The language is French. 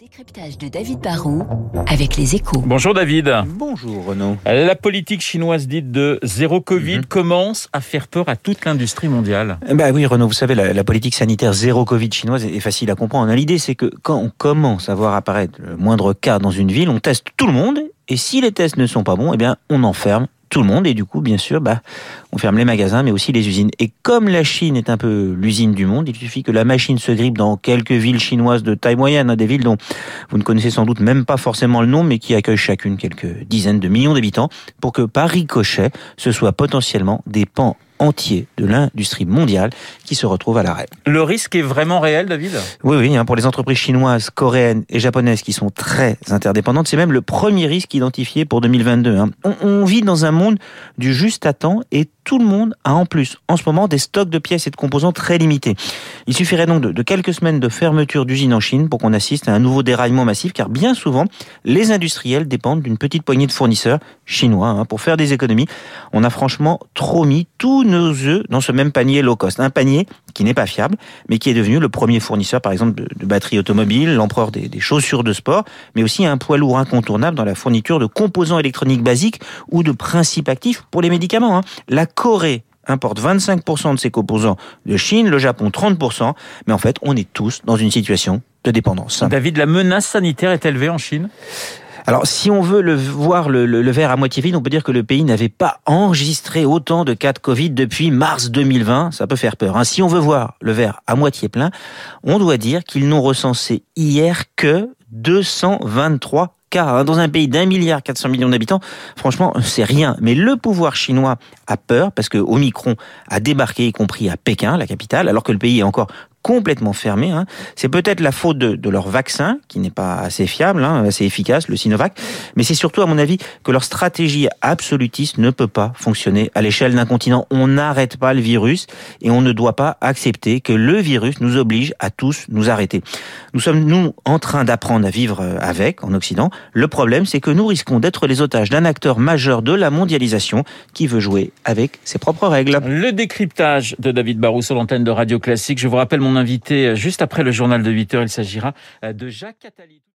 décryptage de David Barrault avec les échos. Bonjour David. Bonjour Renaud. La politique chinoise dite de zéro Covid Mhm. commence à faire peur à toute l'industrie mondiale. Bah oui Renaud, vous savez, la, la politique sanitaire zéro Covid chinoise est, est facile à comprendre. L'idée c'est que quand on commence à voir apparaître le moindre cas dans une ville, on teste tout le monde et si les tests ne sont pas bons, eh bien on enferme tout le monde. Et du coup bien sûr bah on ferme les magasins mais aussi les usines. Et comme la Chine est un peu l'usine du monde il suffit que la machine se grippe dans quelques villes chinoises de taille moyenne hein, des villes dont vous ne connaissez sans doute même pas forcément le nom mais qui accueillent chacune quelques dizaines de millions d'habitants pour que par ricochet ce soit potentiellement des pans entiers de l'industrie mondiale qui se retrouvent à l'arrêt. Le risque est vraiment réel David? Oui, oui, hein, pour les entreprises chinoises, coréennes et japonaises qui sont très interdépendantes, c'est même le premier risque identifié pour 2022. hein. On, on vit dans un monde du juste à temps et tout le monde a en plus, en ce moment, des stocks de pièces et de composants très limités. Il suffirait donc de, quelques semaines de fermeture d'usines en Chine pour qu'on assiste à un nouveau déraillement massif, car bien souvent, les industriels dépendent d'une petite poignée de fournisseurs chinois hein, pour faire des économies. On a franchement trop mis tous nos œufs dans ce même panier low cost, un panier qui n'est pas fiable, mais qui est devenu le premier fournisseur, par exemple, de, batteries automobiles, l'empereur des, des chaussures de sport, mais aussi un poids lourd incontournable dans la fourniture de composants électroniques basiques ou de principes actifs pour les médicaments. hein. La Corée importe 25% de ses composants de Chine, le Japon 30%, mais en fait, on est tous dans une situation de dépendance. David, la menace sanitaire est élevée en Chine? Alors, si on veut voir le verre à moitié vide, on peut dire que le pays n'avait pas enregistré autant de cas de Covid depuis mars 2020. Ça peut faire peur. hein. Si on veut voir le verre à moitié plein, on doit dire qu'ils n'ont recensé hier que 223 cas. hein. Dans un pays d'un milliard 400 millions d'habitants, franchement, c'est rien. Mais le pouvoir chinois a peur parce que Omicron a débarqué, y compris à Pékin, la capitale, alors que le pays est encore complètement fermé. hein. C'est peut-être la faute de, de leur vaccin, qui n'est pas assez fiable, hein, assez efficace, le Sinovac, mais c'est surtout, à mon avis, que leur stratégie absolutiste ne peut pas fonctionner à l'échelle d'un continent. On n'arrête pas le virus et on ne doit pas accepter que le virus nous oblige à tous nous arrêter. Nous sommes, nous, en train d'apprendre à vivre euh, avec, en Occident. Le problème, c'est que nous risquons d'être les otages d'un acteur majeur de la mondialisation qui veut jouer avec ses propres règles. Le décryptage de David Barrault sur l'antenne de Radio Classique. Je vous rappelle mon invité euh, juste après le journal de 8 heures. Il s'agira euh, de Jacques Attali.